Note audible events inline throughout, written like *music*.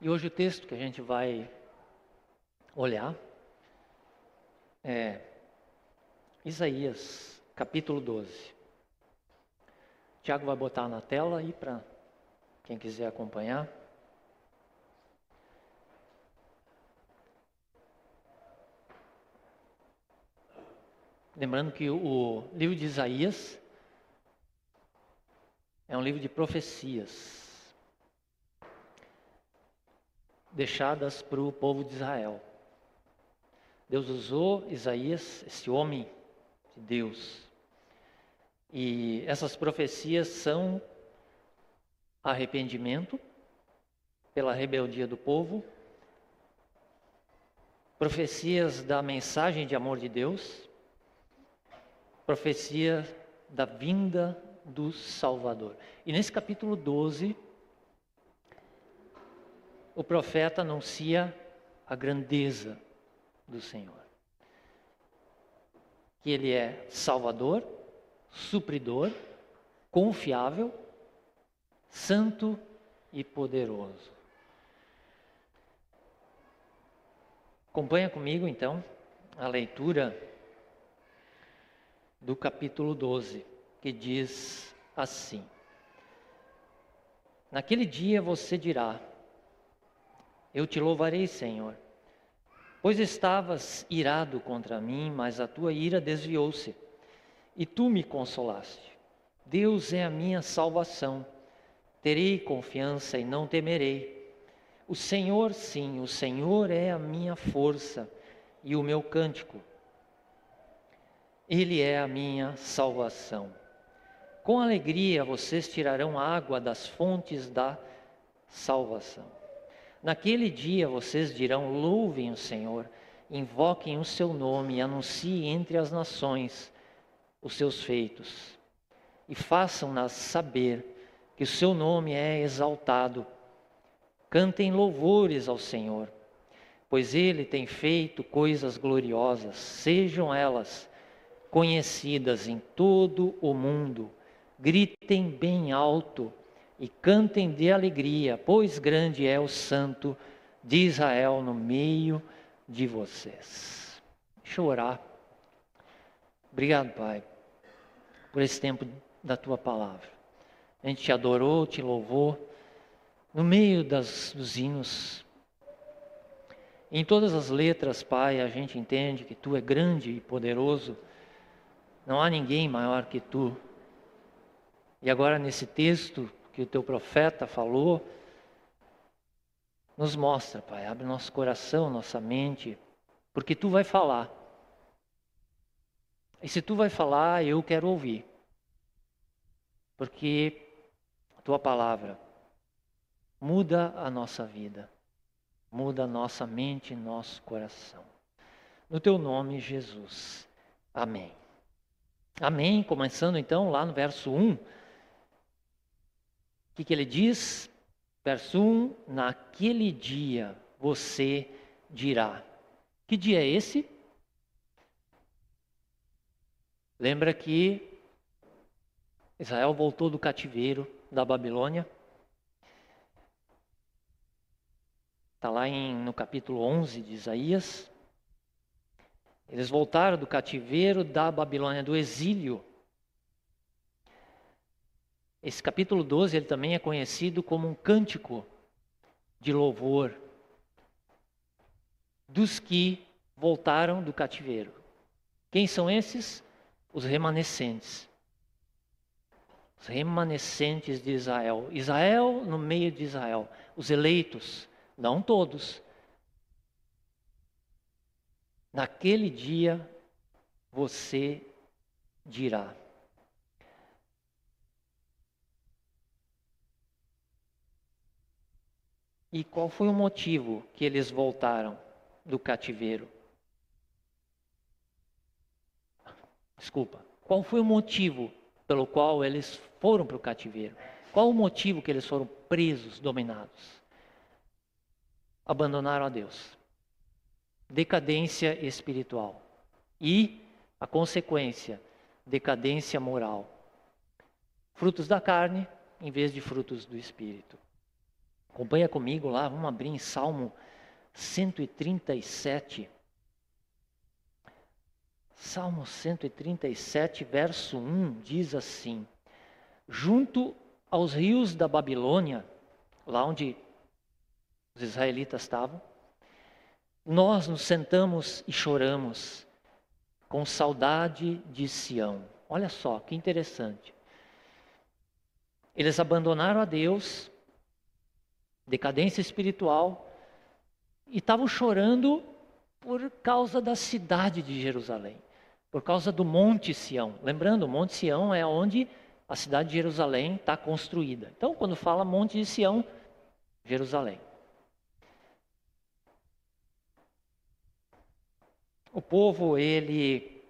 E hoje o texto que a gente vai olhar é Isaías, capítulo 12. Tiago vai botar na tela aí para quem quiser acompanhar. Lembrando que o livro de Isaías é um livro de profecias deixadas para o povo de Israel. Deus usou Isaías, esse homem de Deus. E essas profecias são arrependimento pela rebeldia do povo, profecias da mensagem de amor de Deus, profecia da vinda do Salvador. E nesse capítulo 12, o profeta anuncia a grandeza do Senhor. Que Ele é Salvador, supridor, confiável, santo e poderoso. Acompanha comigo então a leitura do capítulo 12, que diz assim: Naquele dia você dirá: eu te louvarei, Senhor. Pois estavas irado contra mim, mas a tua ira desviou-se, e tu me consolaste. Deus é a minha salvação. Terei confiança e não temerei. O Senhor, sim, o Senhor é a minha força e o meu cântico. Ele é a minha salvação. Com alegria vocês tirarão água das fontes da salvação. Naquele dia vocês dirão: louvem o Senhor, invoquem o seu nome anunciem entre as nações os seus feitos. E façam-nas saber que o seu nome é exaltado. Cantem louvores ao Senhor, pois ele tem feito coisas gloriosas, sejam elas conhecidas em todo o mundo. Gritem bem alto e cantem de alegria, pois grande é o Santo de Israel no meio de vocês. Deixa eu orar. Obrigado, Pai, por esse tempo da tua palavra. A gente te adorou, te louvou, no meio das, dos hinos. Em todas as letras, Pai, a gente entende que Tu é grande e poderoso. Não há ninguém maior que Tu. E agora, nesse texto, que o teu profeta falou, nos mostra, Pai. Abre nosso coração, nossa mente, porque tu vai falar. E se tu vai falar, eu quero ouvir. Porque a tua palavra muda a nossa vida, muda a nossa mente e nosso coração. No teu nome, Jesus. Amém. Amém. Começando então lá no verso 1 que, que ele diz? Verso 1: Naquele dia você dirá. Que dia é esse? Lembra que Israel voltou do cativeiro da Babilônia. Está lá em, no capítulo 11 de Isaías. Eles voltaram do cativeiro da Babilônia, do exílio. Esse capítulo 12 ele também é conhecido como um cântico de louvor dos que voltaram do cativeiro. Quem são esses? Os remanescentes. Os remanescentes de Israel. Israel no meio de Israel. Os eleitos, não todos. Naquele dia você dirá. E qual foi o motivo que eles voltaram do cativeiro? Desculpa. Qual foi o motivo pelo qual eles foram para o cativeiro? Qual o motivo que eles foram presos, dominados? Abandonaram a Deus. Decadência espiritual. E a consequência, decadência moral. Frutos da carne em vez de frutos do espírito. Acompanha comigo lá, vamos abrir em Salmo 137. Salmo 137, verso 1 diz assim: Junto aos rios da Babilônia, lá onde os israelitas estavam, nós nos sentamos e choramos com saudade de Sião. Olha só que interessante. Eles abandonaram a Deus, decadência espiritual, e estavam chorando por causa da cidade de Jerusalém, por causa do Monte Sião. Lembrando, o Monte Sião é onde a cidade de Jerusalém está construída. Então, quando fala Monte de Sião, Jerusalém. O povo, ele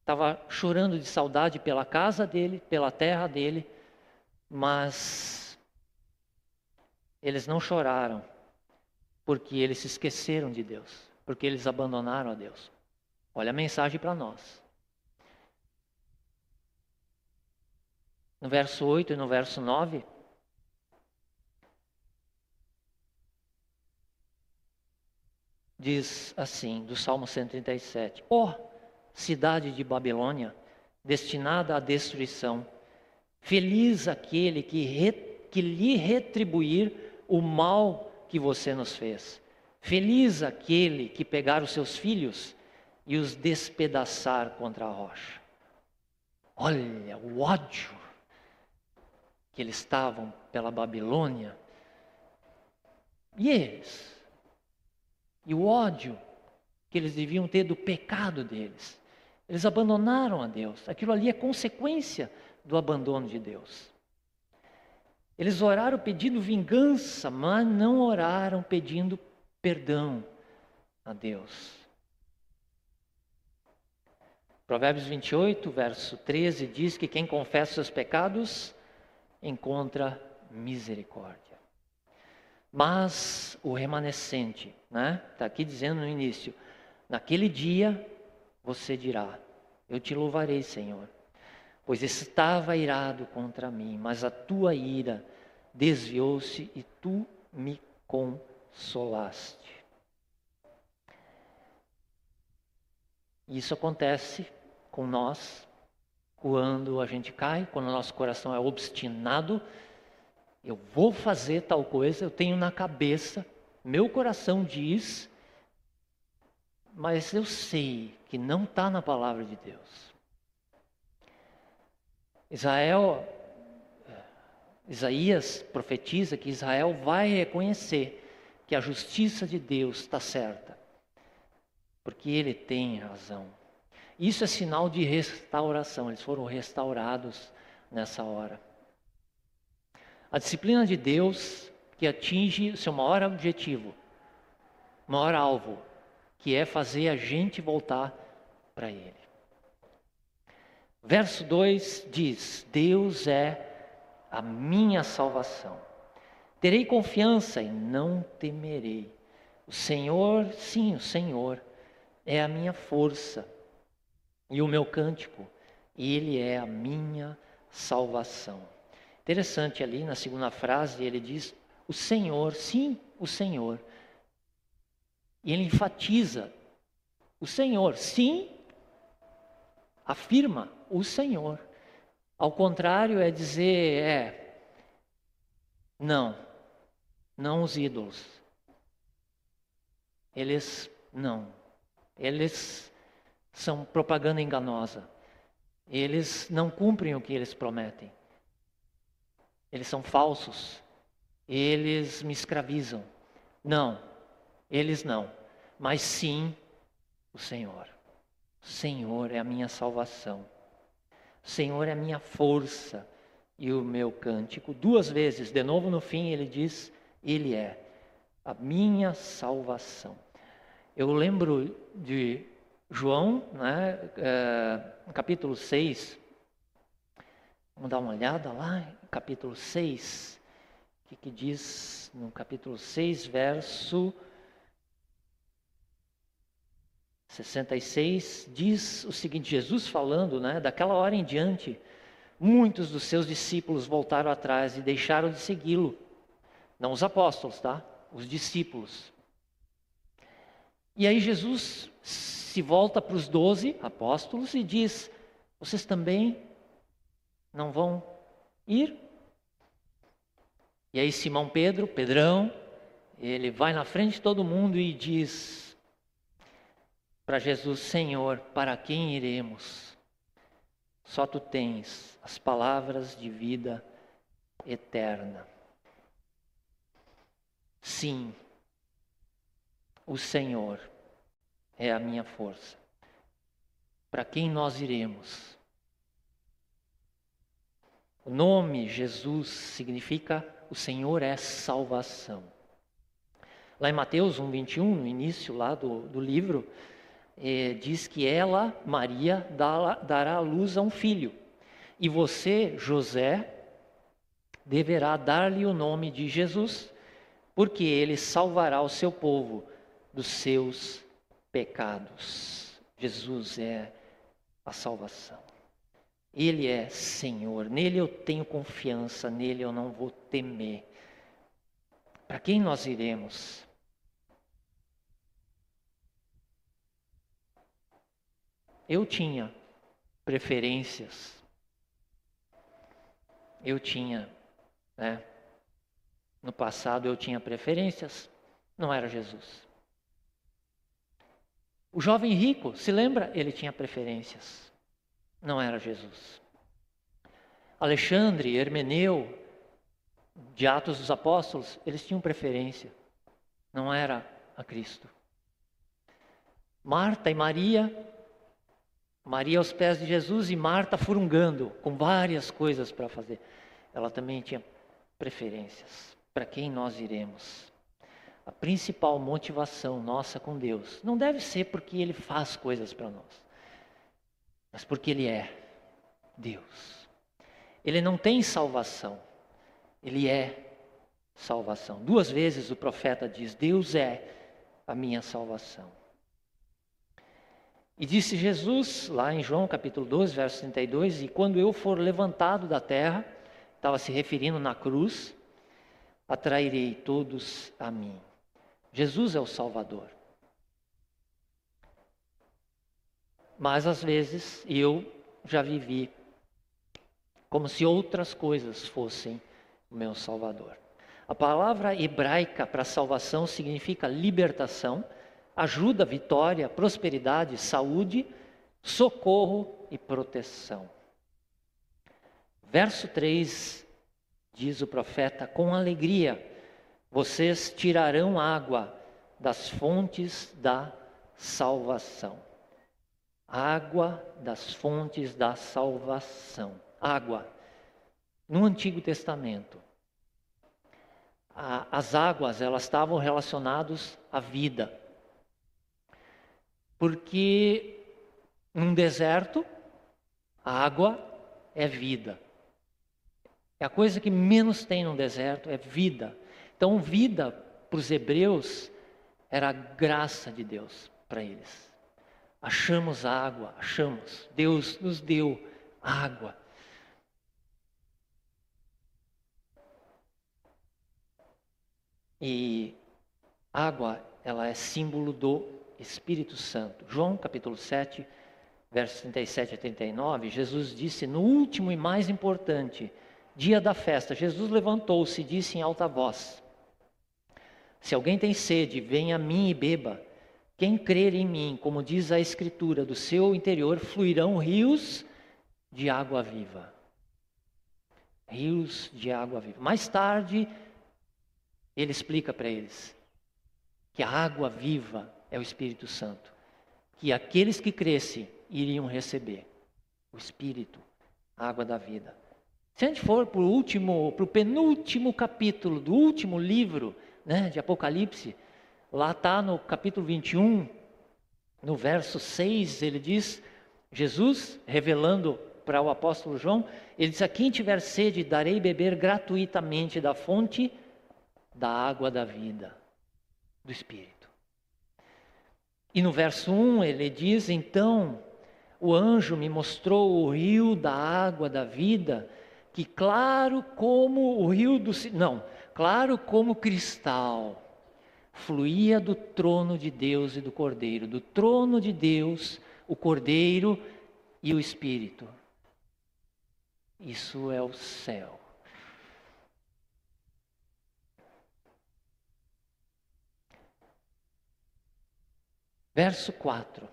estava chorando de saudade pela casa dele, pela terra dele, mas eles não choraram porque eles se esqueceram de Deus, porque eles abandonaram a Deus. Olha a mensagem para nós. No verso 8 e no verso 9, diz assim, do Salmo 137: Ó oh, cidade de Babilônia, destinada à destruição, feliz aquele que, re, que lhe retribuir o mal que você nos fez. Feliz aquele que pegar os seus filhos e os despedaçar contra a rocha. Olha o ódio que eles estavam pela Babilônia. E eles? E o ódio que eles deviam ter do pecado deles. Eles abandonaram a Deus. Aquilo ali é consequência do abandono de Deus. Eles oraram pedindo vingança, mas não oraram pedindo perdão a Deus. Provérbios 28, verso 13 diz que quem confessa seus pecados encontra misericórdia. Mas o remanescente, né? Está aqui dizendo no início: naquele dia você dirá: Eu te louvarei, Senhor, pois estava irado contra mim, mas a tua ira desviou-se e tu me consolaste. Isso acontece com nós quando a gente cai, quando o nosso coração é obstinado eu vou fazer tal coisa, eu tenho na cabeça, meu coração diz, mas eu sei que não está na palavra de Deus. Israel, Isaías profetiza que Israel vai reconhecer que a justiça de Deus está certa, porque ele tem razão. Isso é sinal de restauração, eles foram restaurados nessa hora. A disciplina de Deus que atinge o seu maior objetivo, maior alvo, que é fazer a gente voltar para Ele. Verso 2 diz: Deus é a minha salvação. Terei confiança e não temerei. O Senhor, sim, o Senhor é a minha força e o meu cântico, e Ele é a minha salvação. Interessante ali na segunda frase, ele diz: O Senhor, sim, o Senhor. E ele enfatiza: O Senhor, sim, afirma o Senhor. Ao contrário, é dizer: É, não, não os ídolos. Eles não. Eles são propaganda enganosa. Eles não cumprem o que eles prometem. Eles são falsos. Eles me escravizam. Não, eles não. Mas sim o Senhor. O Senhor é a minha salvação. Senhor é minha força e o meu cântico. Duas vezes, de novo no fim, ele diz: Ele é a minha salvação. Eu lembro de João, né, é, capítulo 6. Vamos dar uma olhada lá, capítulo 6, o que, que diz no capítulo 6, verso 66, diz o seguinte: Jesus falando, né, daquela hora em diante, muitos dos seus discípulos voltaram atrás e deixaram de segui-lo. Não os apóstolos, tá? Os discípulos. E aí Jesus se volta para os doze apóstolos e diz: Vocês também não vão ir? E aí Simão Pedro, Pedrão, ele vai na frente de todo mundo e diz para Jesus: Senhor, para quem iremos? Só tu tens as palavras de vida eterna. Sim, o Senhor é a minha força. Para quem nós iremos? O nome Jesus significa o Senhor é salvação. Lá em Mateus 1, 21, no início lá do, do livro, eh, diz que ela, Maria, dará, à luz a um filho. E você, José, deverá dar-lhe o nome de Jesus, porque ele salvará o seu povo dos seus pecados. Jesus é a salvação. Ele é Senhor, nele eu tenho confiança, nele eu não vou temer. Para quem nós iremos? Eu tinha preferências. Eu tinha, né? No passado eu tinha preferências, não era Jesus. O jovem rico, se lembra? Ele tinha preferências não era Jesus. Alexandre, Hermeneu, de Atos dos Apóstolos, eles tinham preferência, não era a Cristo. Marta e Maria, Maria aos pés de Jesus e Marta furungando, com várias coisas para fazer. Ela também tinha preferências. Para quem nós iremos? A principal motivação nossa com Deus não deve ser porque Ele faz coisas para nós mas porque Ele é Deus. Ele não tem salvação, Ele é salvação. Duas vezes o profeta diz: Deus é a minha salvação. E disse Jesus, lá em João capítulo 12, verso 32, e quando eu for levantado da terra, estava se referindo na cruz, atrairei todos a mim. Jesus é o Salvador. Mas às vezes eu já vivi como se outras coisas fossem o meu Salvador. A palavra hebraica para salvação significa libertação, ajuda, vitória, prosperidade, saúde, socorro e proteção. Verso 3 diz o profeta: Com alegria vocês tirarão água das fontes da salvação água das fontes da salvação. Água. No Antigo Testamento, a, as águas elas estavam relacionadas à vida. Porque num deserto, a água é vida. É a coisa que menos tem no deserto, é vida. Então, vida para os hebreus era a graça de Deus para eles. Achamos água, achamos. Deus nos deu água. E água, ela é símbolo do Espírito Santo. João capítulo 7, versos 37 a 39, Jesus disse no último e mais importante dia da festa, Jesus levantou-se e disse em alta voz: Se alguém tem sede, venha a mim e beba. Quem crer em mim, como diz a Escritura, do seu interior fluirão rios de água viva. Rios de água viva. Mais tarde, ele explica para eles que a água viva é o Espírito Santo, que aqueles que crescem iriam receber o Espírito, a água da vida. Se a gente for para o último, para o penúltimo capítulo do último livro né, de Apocalipse, Lá está no capítulo 21, no verso 6, ele diz: Jesus, revelando para o apóstolo João, ele diz: A quem tiver sede, darei beber gratuitamente da fonte da água da vida, do Espírito. E no verso 1 ele diz: Então o anjo me mostrou o rio da água da vida, que claro como o rio do. Não, claro como cristal, fluía do trono de Deus e do Cordeiro, do trono de Deus, o Cordeiro e o Espírito. Isso é o céu. Verso 4.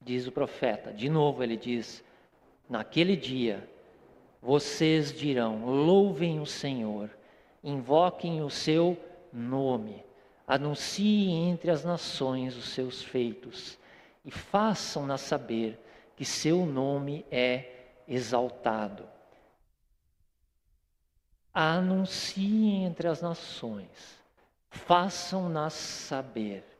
Diz o profeta, de novo ele diz: Naquele dia vocês dirão: louvem o Senhor, invoquem o seu nome, anunciem entre as nações os seus feitos e façam-na saber que seu nome é exaltado. Anunciem entre as nações, façam-nas saber.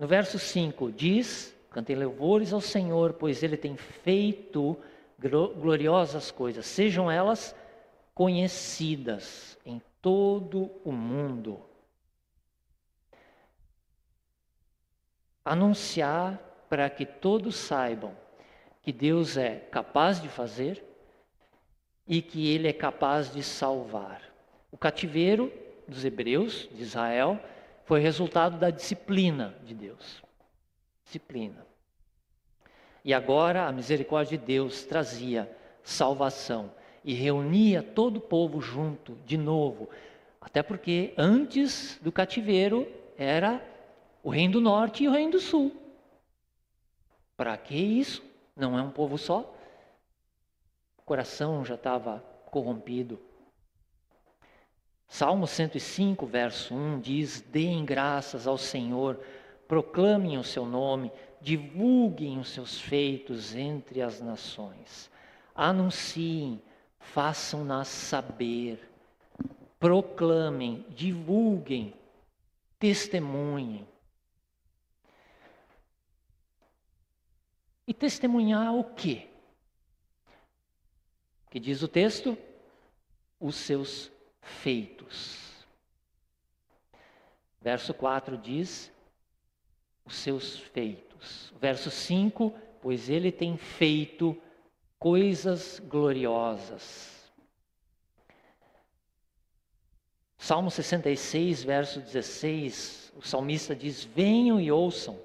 No verso 5 diz: Cantem louvores ao Senhor, pois ele tem feito gloriosas coisas, sejam elas conhecidas em todo o mundo. Anunciar para que todos saibam que Deus é capaz de fazer e que Ele é capaz de salvar. O cativeiro dos hebreus, de Israel, foi resultado da disciplina de Deus. Disciplina. E agora a misericórdia de Deus trazia salvação e reunia todo o povo junto de novo. Até porque antes do cativeiro era o reino do norte e o reino do sul. Para que isso? Não é um povo só? O coração já estava corrompido. Salmo 105, verso 1 diz: Deem graças ao Senhor, proclamem o seu nome, divulguem os seus feitos entre as nações, anunciem, façam-nas saber, proclamem, divulguem, testemunhem. E testemunhar o quê? Que diz o texto? Os seus feitos. Verso 4 diz: os seus feitos. Verso 5: Pois ele tem feito coisas gloriosas. Salmo 66, verso 16, o salmista diz: Venham e ouçam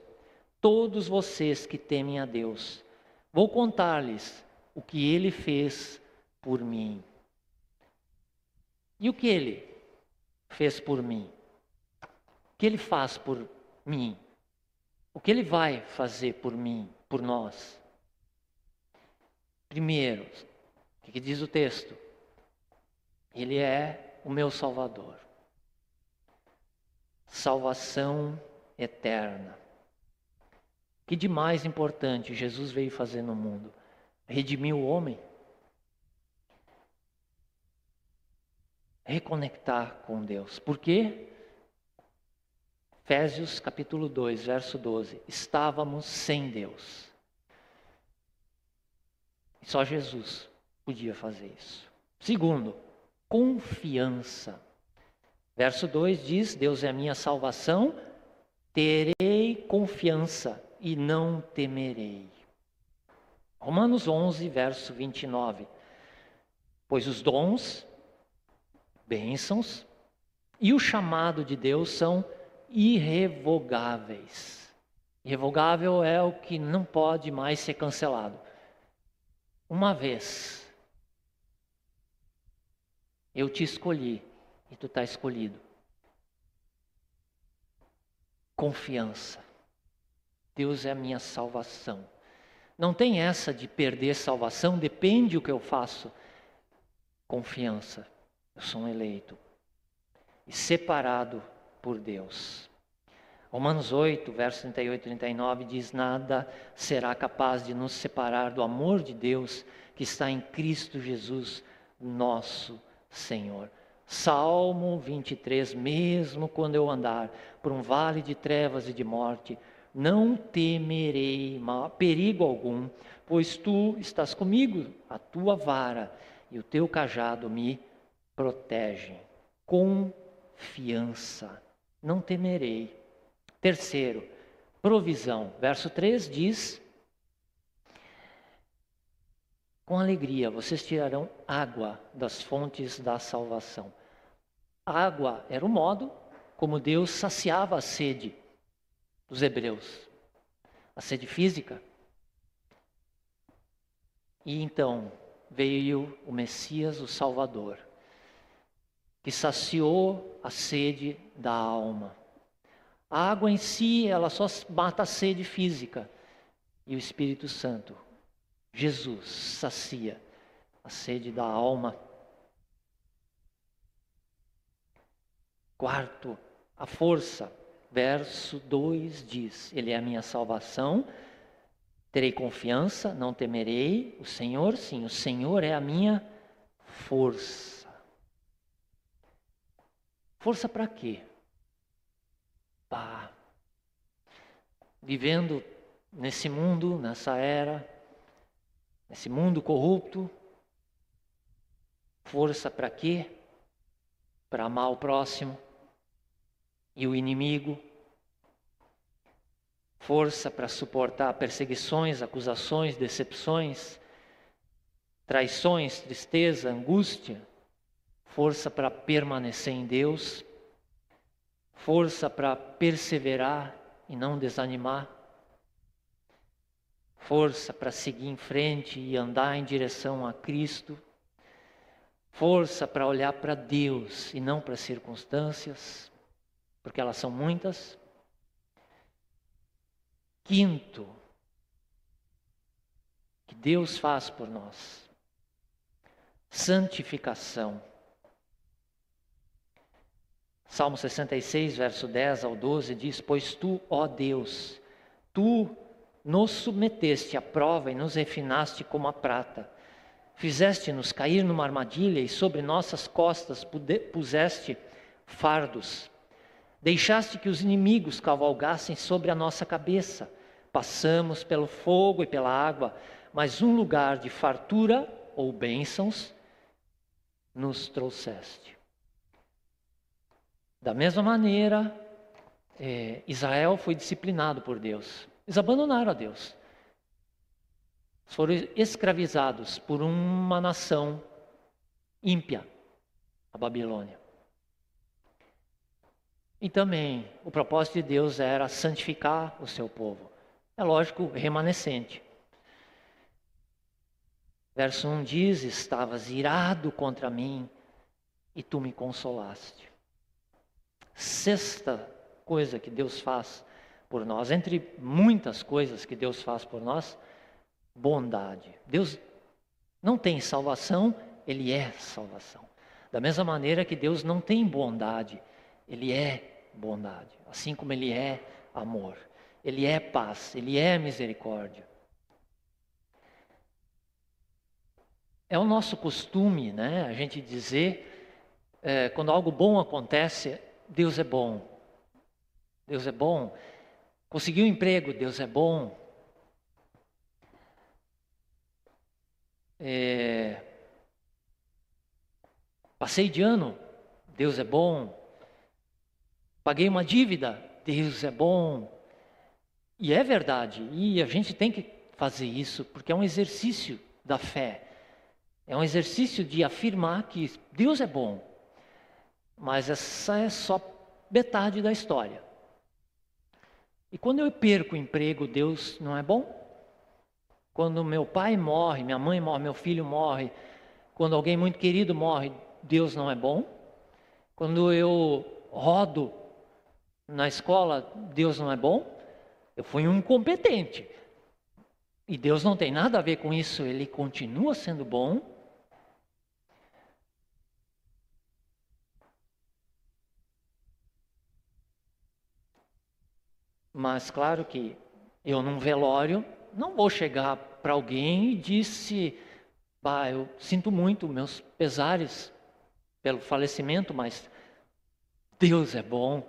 todos vocês que temem a Deus. Vou contar-lhes o que ele fez por mim. E o que ele fez por mim? O que ele faz por mim? O que ele vai fazer por mim, por nós? Primeiro, o que diz o texto? Ele é o meu Salvador. Salvação eterna. Que de mais importante Jesus veio fazer no mundo? Redimir o homem. Reconectar com Deus. Por quê? Efésios capítulo 2, verso 12. Estávamos sem Deus. Só Jesus podia fazer isso. Segundo, confiança. Verso 2 diz: Deus é a minha salvação, terei confiança e não temerei. Romanos 11, verso 29. Pois os dons, bênçãos e o chamado de Deus são irrevogáveis. Irrevogável é o que não pode mais ser cancelado. Uma vez eu te escolhi e tu está escolhido. Confiança. Deus é a minha salvação. Não tem essa de perder salvação, depende o que eu faço. Confiança. Eu sou um eleito e separado por Deus. Romanos 8, verso 38 e 39 diz: Nada será capaz de nos separar do amor de Deus que está em Cristo Jesus, nosso Senhor. Salmo 23: Mesmo quando eu andar por um vale de trevas e de morte, não temerei perigo algum, pois tu estás comigo, a tua vara e o teu cajado me protegem. Confiança, não temerei. Terceiro, provisão. Verso 3 diz: Com alegria vocês tirarão água das fontes da salvação. água era o modo como Deus saciava a sede dos hebreus, a sede física. E então veio o Messias, o Salvador, que saciou a sede da alma. A água em si, ela só mata a sede física. E o Espírito Santo, Jesus, sacia a sede da alma. Quarto, a força. Verso 2 diz: Ele é a minha salvação, terei confiança, não temerei. O Senhor, sim, o Senhor é a minha força. Força para quê? Pá. Vivendo nesse mundo, nessa era, nesse mundo corrupto, força para quê? Para amar o próximo, e o inimigo, força para suportar perseguições, acusações, decepções, traições, tristeza, angústia, força para permanecer em Deus, força para perseverar e não desanimar, força para seguir em frente e andar em direção a Cristo, força para olhar para Deus e não para as circunstâncias porque elas são muitas. Quinto, que Deus faz por nós, santificação. Salmo 66, verso 10 ao 12 diz: Pois tu, ó Deus, tu nos submeteste à prova e nos refinaste como a prata. Fizeste-nos cair numa armadilha e sobre nossas costas puseste fardos. Deixaste que os inimigos cavalgassem sobre a nossa cabeça. Passamos pelo fogo e pela água, mas um lugar de fartura ou bênçãos nos trouxeste. Da mesma maneira, é, Israel foi disciplinado por Deus. Eles abandonaram a Deus. Foram escravizados por uma nação ímpia, a Babilônia. E também o propósito de Deus era santificar o seu povo. É lógico, remanescente. Verso 1 diz: Estavas irado contra mim e tu me consolaste. Sexta coisa que Deus faz por nós, entre muitas coisas que Deus faz por nós, bondade. Deus não tem salvação, Ele é salvação. Da mesma maneira que Deus não tem bondade, Ele é bondade, assim como Ele é amor, Ele é paz, Ele é misericórdia. É o nosso costume, né, a gente dizer, é, quando algo bom acontece, Deus é bom. Deus é bom. Conseguiu um emprego, Deus é bom. É, passei de ano, Deus é bom. Paguei uma dívida, Deus é bom. E é verdade, e a gente tem que fazer isso, porque é um exercício da fé. É um exercício de afirmar que Deus é bom. Mas essa é só metade da história. E quando eu perco o emprego, Deus não é bom? Quando meu pai morre, minha mãe morre, meu filho morre, quando alguém muito querido morre, Deus não é bom? Quando eu rodo na escola, Deus não é bom? Eu fui um incompetente. E Deus não tem nada a ver com isso, ele continua sendo bom. Mas claro que eu num velório não vou chegar para alguém e disse, bah, eu sinto muito meus pesares pelo falecimento, mas Deus é bom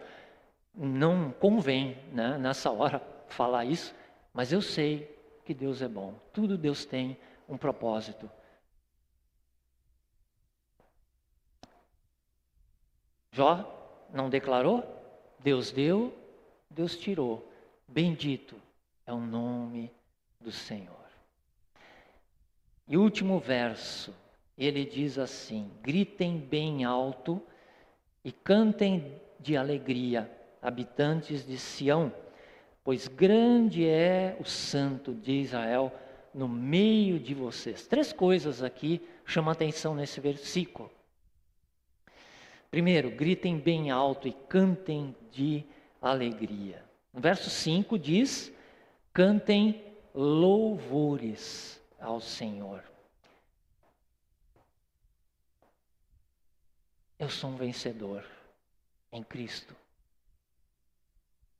não convém né, nessa hora falar isso, mas eu sei que Deus é bom. Tudo Deus tem um propósito. Jó não declarou? Deus deu, Deus tirou. Bendito é o nome do Senhor. E último verso, ele diz assim: gritem bem alto e cantem de alegria, habitantes de Sião, pois grande é o santo de Israel no meio de vocês. Três coisas aqui chamam atenção nesse versículo. Primeiro, gritem bem alto e cantem de alegria. No verso 5 diz: cantem louvores ao Senhor. Eu sou um vencedor em Cristo.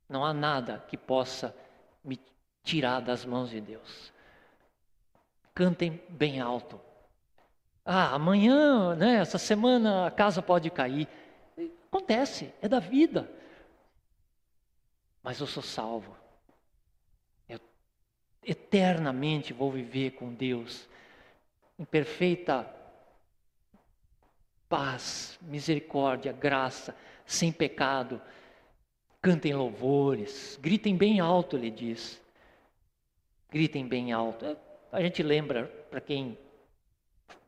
Não há nada que possa me tirar das mãos de Deus. Cantem bem alto. Ah, amanhã, né, essa semana a casa pode cair. Acontece, é da vida. Mas eu sou salvo. Eu eternamente vou viver com Deus em perfeita paz, misericórdia, graça, sem pecado. Cantem louvores, gritem bem alto, ele diz. Gritem bem alto. A gente lembra, para quem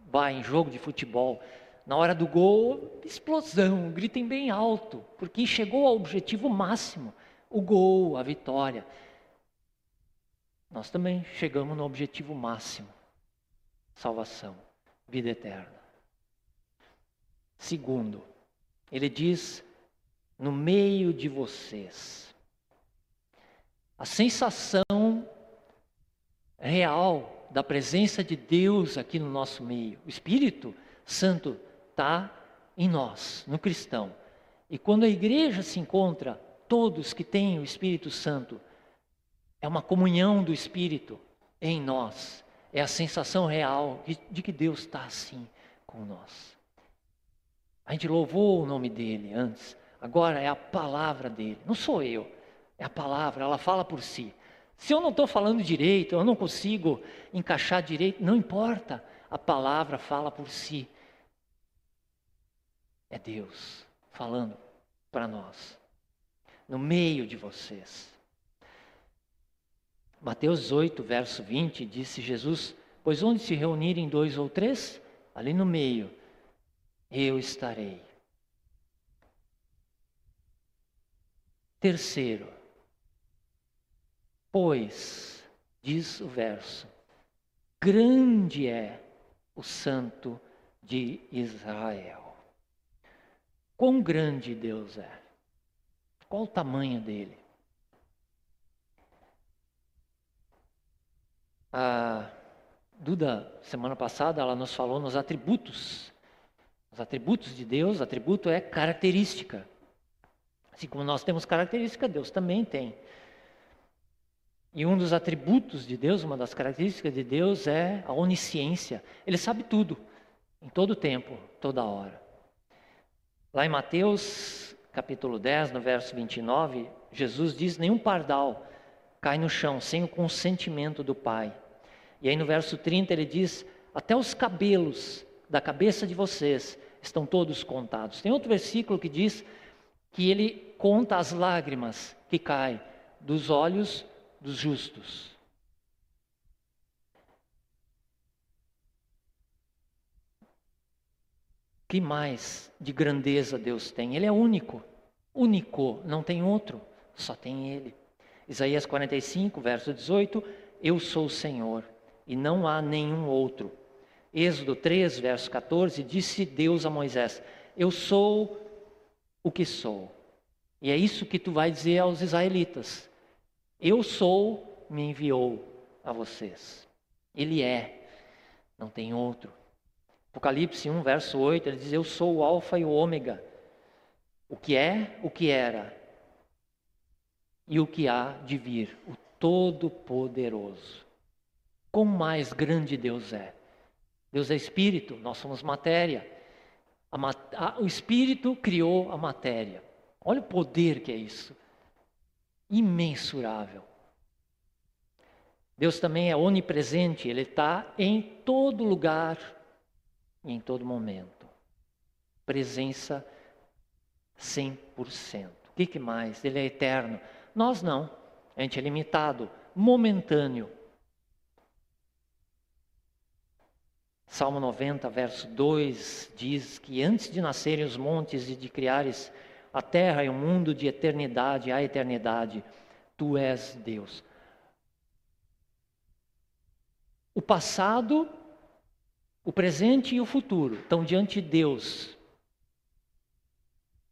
vai em jogo de futebol, na hora do gol, explosão, gritem bem alto, porque chegou ao objetivo máximo, o gol, a vitória. Nós também chegamos no objetivo máximo, salvação, vida eterna. Segundo, ele diz: no meio de vocês. A sensação real da presença de Deus aqui no nosso meio. O Espírito Santo está em nós, no cristão. E quando a igreja se encontra, todos que têm o Espírito Santo, é uma comunhão do Espírito em nós. É a sensação real de que Deus está assim com nós. A gente louvou o nome dele antes, agora é a palavra dele. Não sou eu, é a palavra, ela fala por si. Se eu não estou falando direito, eu não consigo encaixar direito, não importa, a palavra fala por si. É Deus falando para nós, no meio de vocês. Mateus 8, verso 20, disse Jesus: Pois onde se reunirem dois ou três, ali no meio eu estarei. Terceiro, pois, diz o verso, grande é o Santo de Israel. Quão grande Deus é? Qual o tamanho dele? A Duda, semana passada, ela nos falou nos atributos os atributos de Deus, atributo é característica. Assim como nós temos característica, Deus também tem. E um dos atributos de Deus, uma das características de Deus é a onisciência. Ele sabe tudo, em todo tempo, toda hora. Lá em Mateus, capítulo 10, no verso 29, Jesus diz: Nenhum pardal cai no chão sem o consentimento do Pai. E aí no verso 30 ele diz: Até os cabelos da cabeça de vocês estão todos contados. Tem outro versículo que diz que ele conta as lágrimas que caem dos olhos dos justos. Que mais de grandeza Deus tem? Ele é único, único, não tem outro, só tem Ele. Isaías 45, verso 18: Eu sou o Senhor e não há nenhum outro. Êxodo 3, verso 14, disse Deus a Moisés: Eu sou o que sou. E é isso que tu vai dizer aos israelitas: Eu sou, me enviou a vocês. Ele é, não tem outro. Apocalipse 1, verso 8, ele diz: Eu sou o Alfa e o Ômega, o que é, o que era e o que há de vir, o Todo-Poderoso. Quão mais grande Deus é. Deus é espírito, nós somos matéria. A, a, o espírito criou a matéria. Olha o poder que é isso. Imensurável. Deus também é onipresente, Ele está em todo lugar em todo momento. Presença 100%. O que, que mais? Ele é eterno. Nós não. A gente é limitado, momentâneo. Salmo 90, verso 2 diz que antes de nascerem os montes e de criares a terra e o mundo de eternidade à eternidade, tu és Deus. O passado, o presente e o futuro estão diante de Deus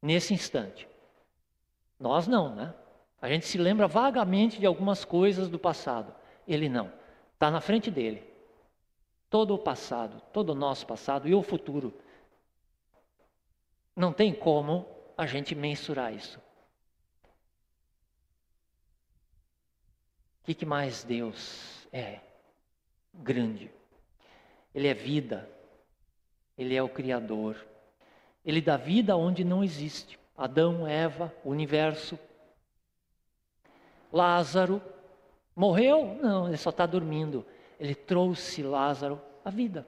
nesse instante. Nós não, né? A gente se lembra vagamente de algumas coisas do passado. Ele não. Está na frente dele. Todo o passado, todo o nosso passado e o futuro. Não tem como a gente mensurar isso. O que, que mais Deus é? Grande. Ele é vida. Ele é o Criador. Ele dá vida onde não existe. Adão, Eva, o universo. Lázaro morreu? Não, ele só está dormindo ele trouxe Lázaro à vida.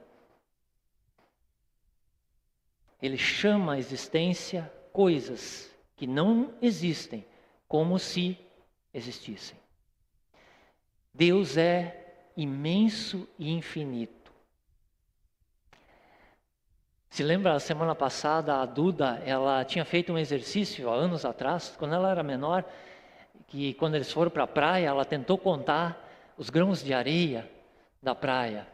Ele chama à existência coisas que não existem como se existissem. Deus é imenso e infinito. Se lembra, a semana passada, a Duda, ela tinha feito um exercício há anos atrás, quando ela era menor, que quando eles foram para a praia, ela tentou contar os grãos de areia da praia.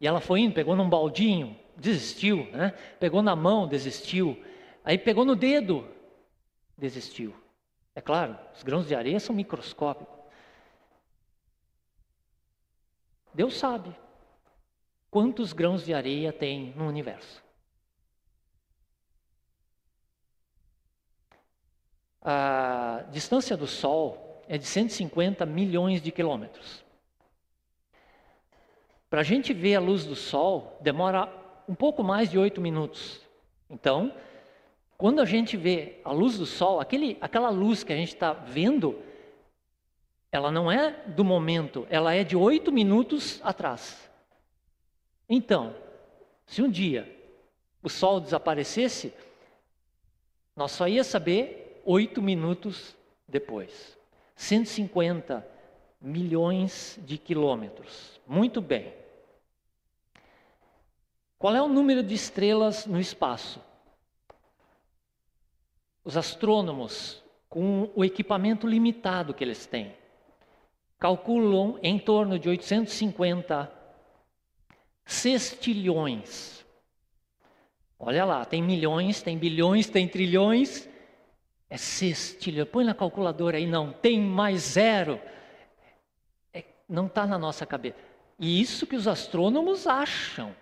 E ela foi indo, pegou num baldinho, desistiu, né? Pegou na mão, desistiu. Aí pegou no dedo, desistiu. É claro, os grãos de areia são microscópicos. Deus sabe quantos grãos de areia tem no universo. A distância do Sol é de 150 milhões de quilômetros. Para a gente ver a luz do sol, demora um pouco mais de oito minutos. Então, quando a gente vê a luz do sol, aquele, aquela luz que a gente está vendo, ela não é do momento, ela é de oito minutos atrás. Então, se um dia o sol desaparecesse, nós só ia saber oito minutos depois. 150 milhões de quilômetros. Muito bem. Qual é o número de estrelas no espaço? Os astrônomos, com o equipamento limitado que eles têm, calculam em torno de 850 sextilhões. Olha lá, tem milhões, tem bilhões, tem trilhões. É sextilhão. Põe na calculadora aí, não. Tem mais zero. É, não está na nossa cabeça. E isso que os astrônomos acham.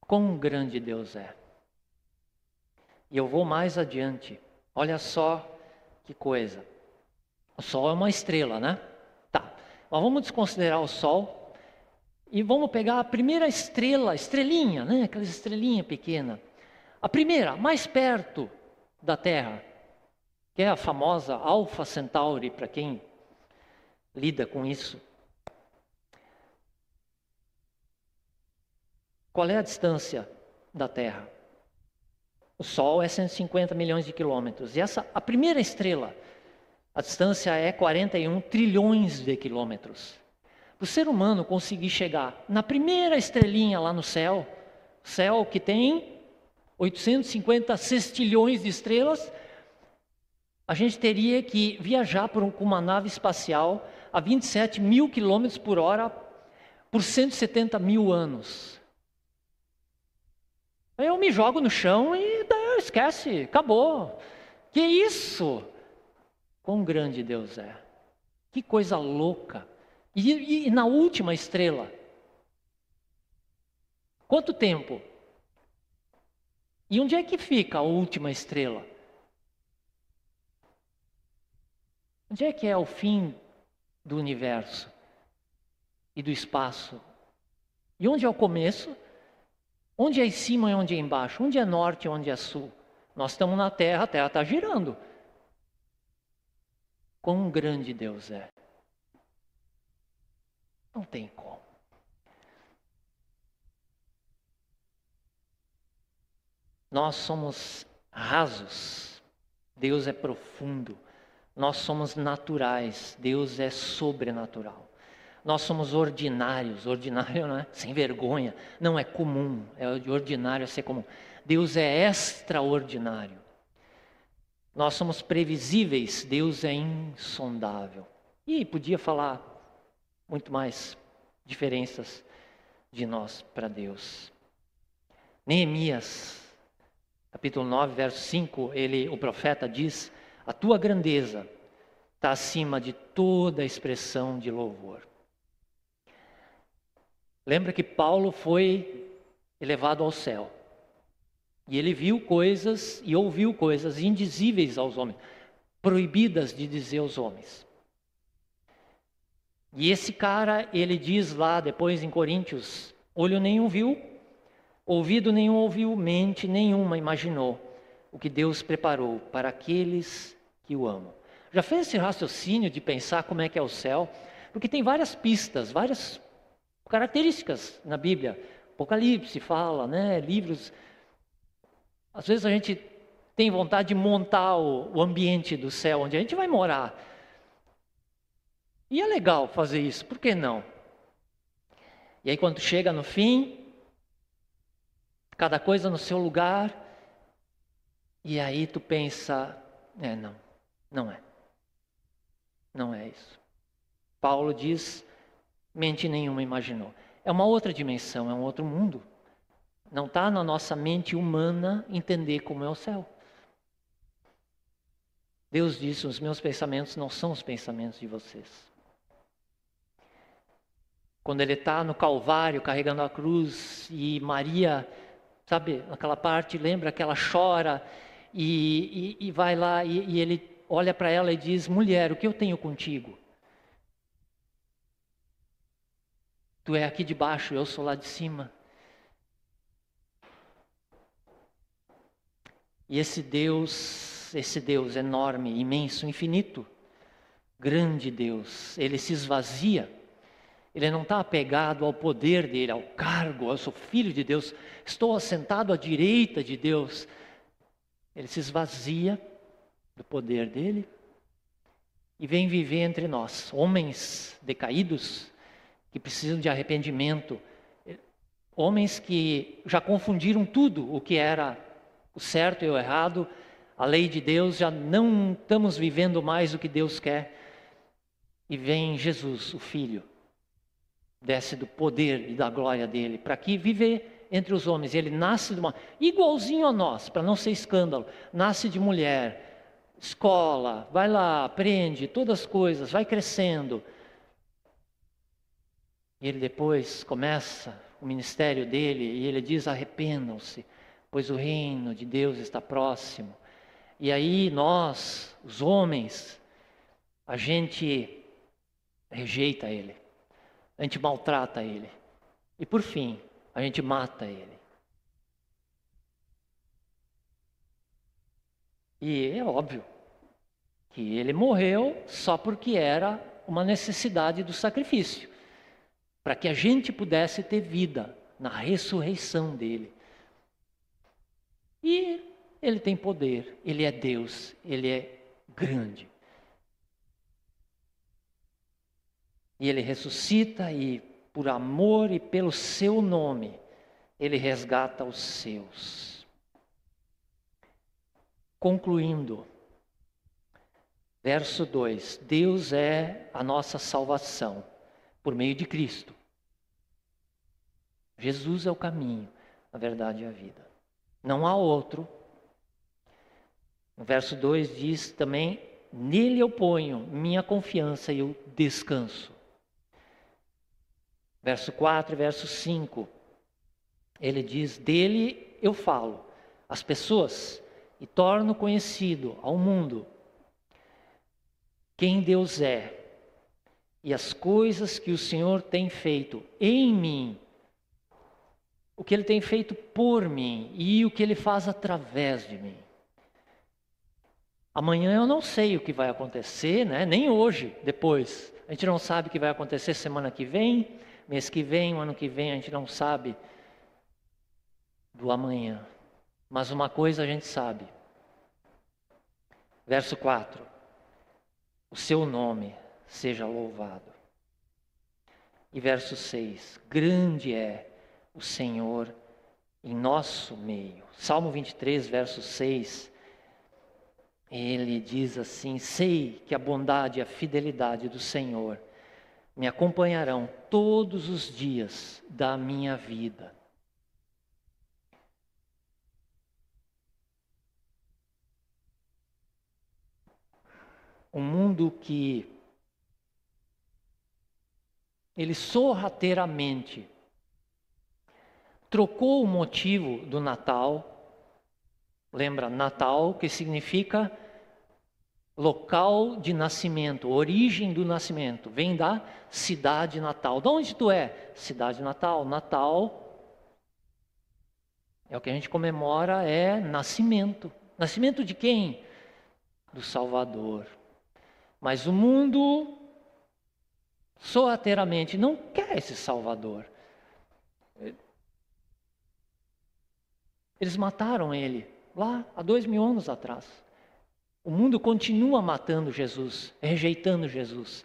Quão grande Deus é. E eu vou mais adiante. Olha só que coisa. O Sol é uma estrela, né? Tá. Mas vamos desconsiderar o Sol e vamos pegar a primeira estrela, estrelinha, né? Aquela estrelinha pequena. A primeira, mais perto da Terra, que é a famosa Alpha Centauri, para quem lida com isso. Qual é a distância da Terra? O Sol é 150 milhões de quilômetros. E essa, a primeira estrela, a distância é 41 trilhões de quilômetros. O ser humano conseguir chegar na primeira estrelinha lá no céu, céu que tem 850 sextilhões de estrelas, a gente teria que viajar por um, com uma nave espacial a 27 mil quilômetros por hora por 170 mil anos. Eu me jogo no chão e daí, esquece, acabou. Que isso? Quão grande Deus é. Que coisa louca. E, e, na última estrela? Quanto tempo? E onde é que fica a última estrela? Onde é que é o fim do universo e do espaço? E onde é o começo? Onde é em cima e onde é embaixo? Onde é norte e onde é sul? Nós estamos na Terra, a Terra está girando. Quão grande Deus é. Não tem como. Nós somos rasos, Deus é profundo. Nós somos naturais, Deus é sobrenatural. Nós somos ordinários, ordinário não é *laughs* sem vergonha, não é comum, é ordinário a ser comum. Deus é extraordinário. Nós somos previsíveis, Deus é insondável. E podia falar muito mais diferenças de nós para Deus. Neemias, capítulo 9, verso 5, ele, o profeta diz: A tua grandeza está acima de toda expressão de louvor. Lembra que Paulo foi elevado ao céu. E ele viu coisas e ouviu coisas indizíveis aos homens, proibidas de dizer aos homens. E esse cara, ele diz lá depois em Coríntios: olho nenhum viu, ouvido nenhum ouviu, mente nenhuma imaginou o que Deus preparou para aqueles que o amam. Já fez esse raciocínio de pensar como é que é o céu? Porque tem várias pistas, várias características na Bíblia. Apocalipse fala, né? Livros. Às vezes a gente tem vontade de montar o, o ambiente do céu onde a gente vai morar. E é legal fazer isso, por que não? E aí quando chega no fim, cada coisa no seu lugar, e aí tu pensa, é não, não é. Não é isso. Paulo diz mente nenhuma imaginou. É uma outra dimensão, é um outro mundo. Não está na nossa mente humana entender como é o céu. Deus disse: os meus pensamentos não são os pensamentos de vocês. Quando ele está no Calvário carregando a cruz e Maria, sabe, aquela parte, lembra que ela chora e, e, e vai lá e, e ele olha para ela e diz: mulher, o que eu tenho contigo? Tu é aqui de baixo, eu sou lá de cima. E esse Deus, esse Deus enorme, imenso, infinito, grande Deus, ele se esvazia. Ele não está apegado ao poder dele, ao cargo, eu sou filho de Deus, estou assentado à direita de Deus. Ele se esvazia do poder dele e vem viver entre nós, homens decaídos, que precisam de arrependimento, homens que já confundiram tudo o que era o certo e o errado, a lei de Deus, já não estamos vivendo mais o que Deus quer. E vem Jesus, o Filho, desce do poder e da glória dele, para aqui viver entre os homens. Ele nasce de uma. igualzinho a nós, para não ser escândalo, nasce de mulher, escola, vai lá, aprende todas as coisas, vai crescendo e ele depois começa o ministério dele e ele diz: arrependam-se, pois o reino de Deus está próximo. E aí nós, os homens, a gente rejeita ele, a gente maltrata ele. E por fim, a gente mata ele. E é óbvio que ele morreu só porque era uma necessidade do sacrifício para que a gente pudesse ter vida na ressurreição dele. E ele tem poder, ele é Deus, ele é grande. E ele ressuscita e, por amor e pelo seu nome, ele resgata os seus. Concluindo, verso 2: Deus é a nossa salvação por meio de Cristo. Jesus é o caminho, a verdade e a vida. Não há outro. No verso 2 diz também: Nele eu ponho minha confiança e eu descanso. Verso 4 e verso 5, ele diz: Dele eu falo às pessoas e torno conhecido ao mundo quem Deus é e as coisas que o Senhor tem feito em mim, o que Ele tem feito por mim e o que Ele faz através de mim. Amanhã eu não sei o que vai acontecer, né? nem hoje, depois. A gente não sabe o que vai acontecer semana que vem, mês que vem, o ano que vem, a gente não sabe do amanhã. Mas uma coisa a gente sabe. Verso 4: O seu nome seja louvado. E verso 6: Grande é o Senhor em nosso meio. Salmo 23, verso 6. Ele diz assim: Sei que a bondade e a fidelidade do Senhor me acompanharão todos os dias da minha vida. Um mundo que ele sorrateiramente trocou o motivo do Natal. Lembra, Natal que significa local de nascimento, origem do nascimento, vem da cidade natal. De onde tu é? Cidade natal. Natal é o que a gente comemora, é nascimento. Nascimento de quem? Do Salvador. Mas o mundo sorrateiramente não quer esse Salvador. Eles mataram ele lá há dois mil anos atrás. O mundo continua matando Jesus, rejeitando Jesus.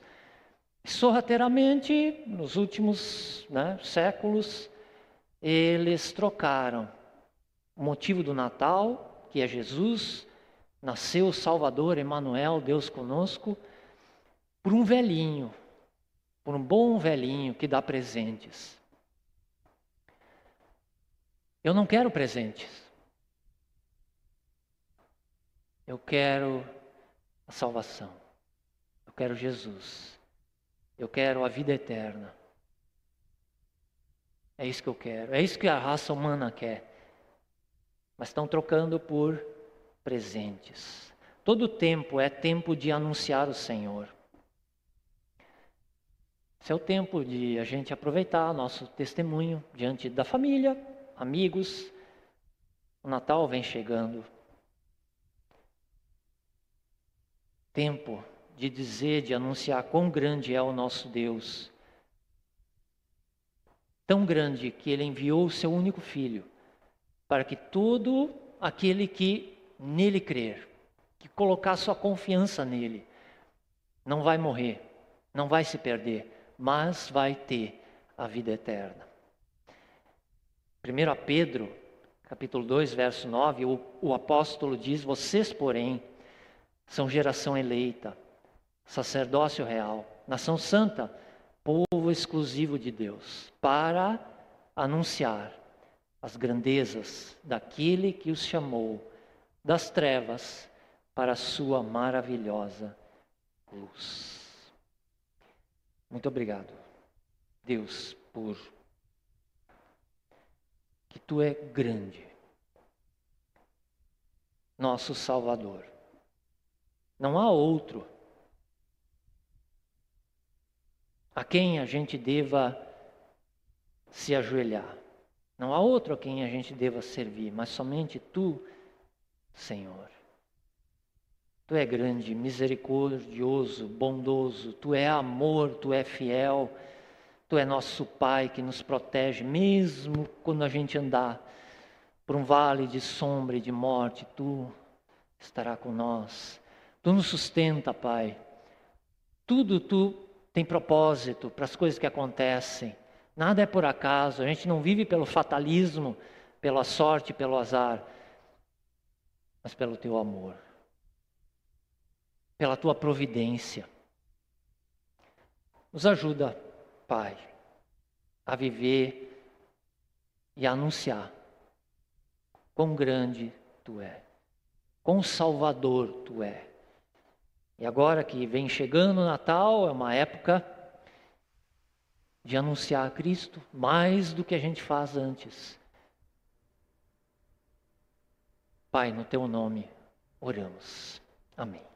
Sorrateiramente, nos últimos né, séculos, eles trocaram o motivo do Natal, que é Jesus, nasceu o Salvador, Emmanuel, Deus conosco, por um velhinho, por um bom velhinho que dá presentes. Eu não quero presentes. Eu quero a salvação. Eu quero Jesus. Eu quero a vida eterna. É isso que eu quero. É isso que a raça humana quer. Mas estão trocando por presentes. Todo tempo é tempo de anunciar o Senhor. Esse é o tempo de a gente aproveitar nosso testemunho diante da família, amigos. O Natal vem chegando. Tempo de dizer, de anunciar quão grande é o nosso Deus. Tão grande que ele enviou o seu único filho, para que todo aquele que nele crer, que colocar sua confiança nele, não vai morrer, não vai se perder, mas vai ter a vida eterna. 1 Pedro, capítulo 2, verso 9, o, o apóstolo diz: Vocês, porém, são geração eleita, sacerdócio real, nação santa, povo exclusivo de Deus, para anunciar as grandezas daquele que os chamou das trevas para a sua maravilhosa luz. Muito obrigado, Deus, por que tu é grande, nosso Salvador. Não há outro a quem a gente deva se ajoelhar. Não há outro a quem a gente deva servir, mas somente tu, Senhor. Tu é grande, misericordioso, bondoso, tu é amor, tu é fiel, tu é nosso Pai que nos protege, mesmo quando a gente andar por um vale de sombra e de morte, tu estará com nós. Tu nos sustenta, Pai. Tudo tu tem propósito para as coisas que acontecem. Nada é por acaso, a gente não vive pelo fatalismo, pela sorte, pelo azar, mas pelo teu amor pela tua providência. Nos ajuda, Pai, a viver e a anunciar quão grande tu é, quão salvador tu é. E agora que vem chegando o Natal, é uma época de anunciar a Cristo mais do que a gente faz antes. Pai, no teu nome, oramos. Amém.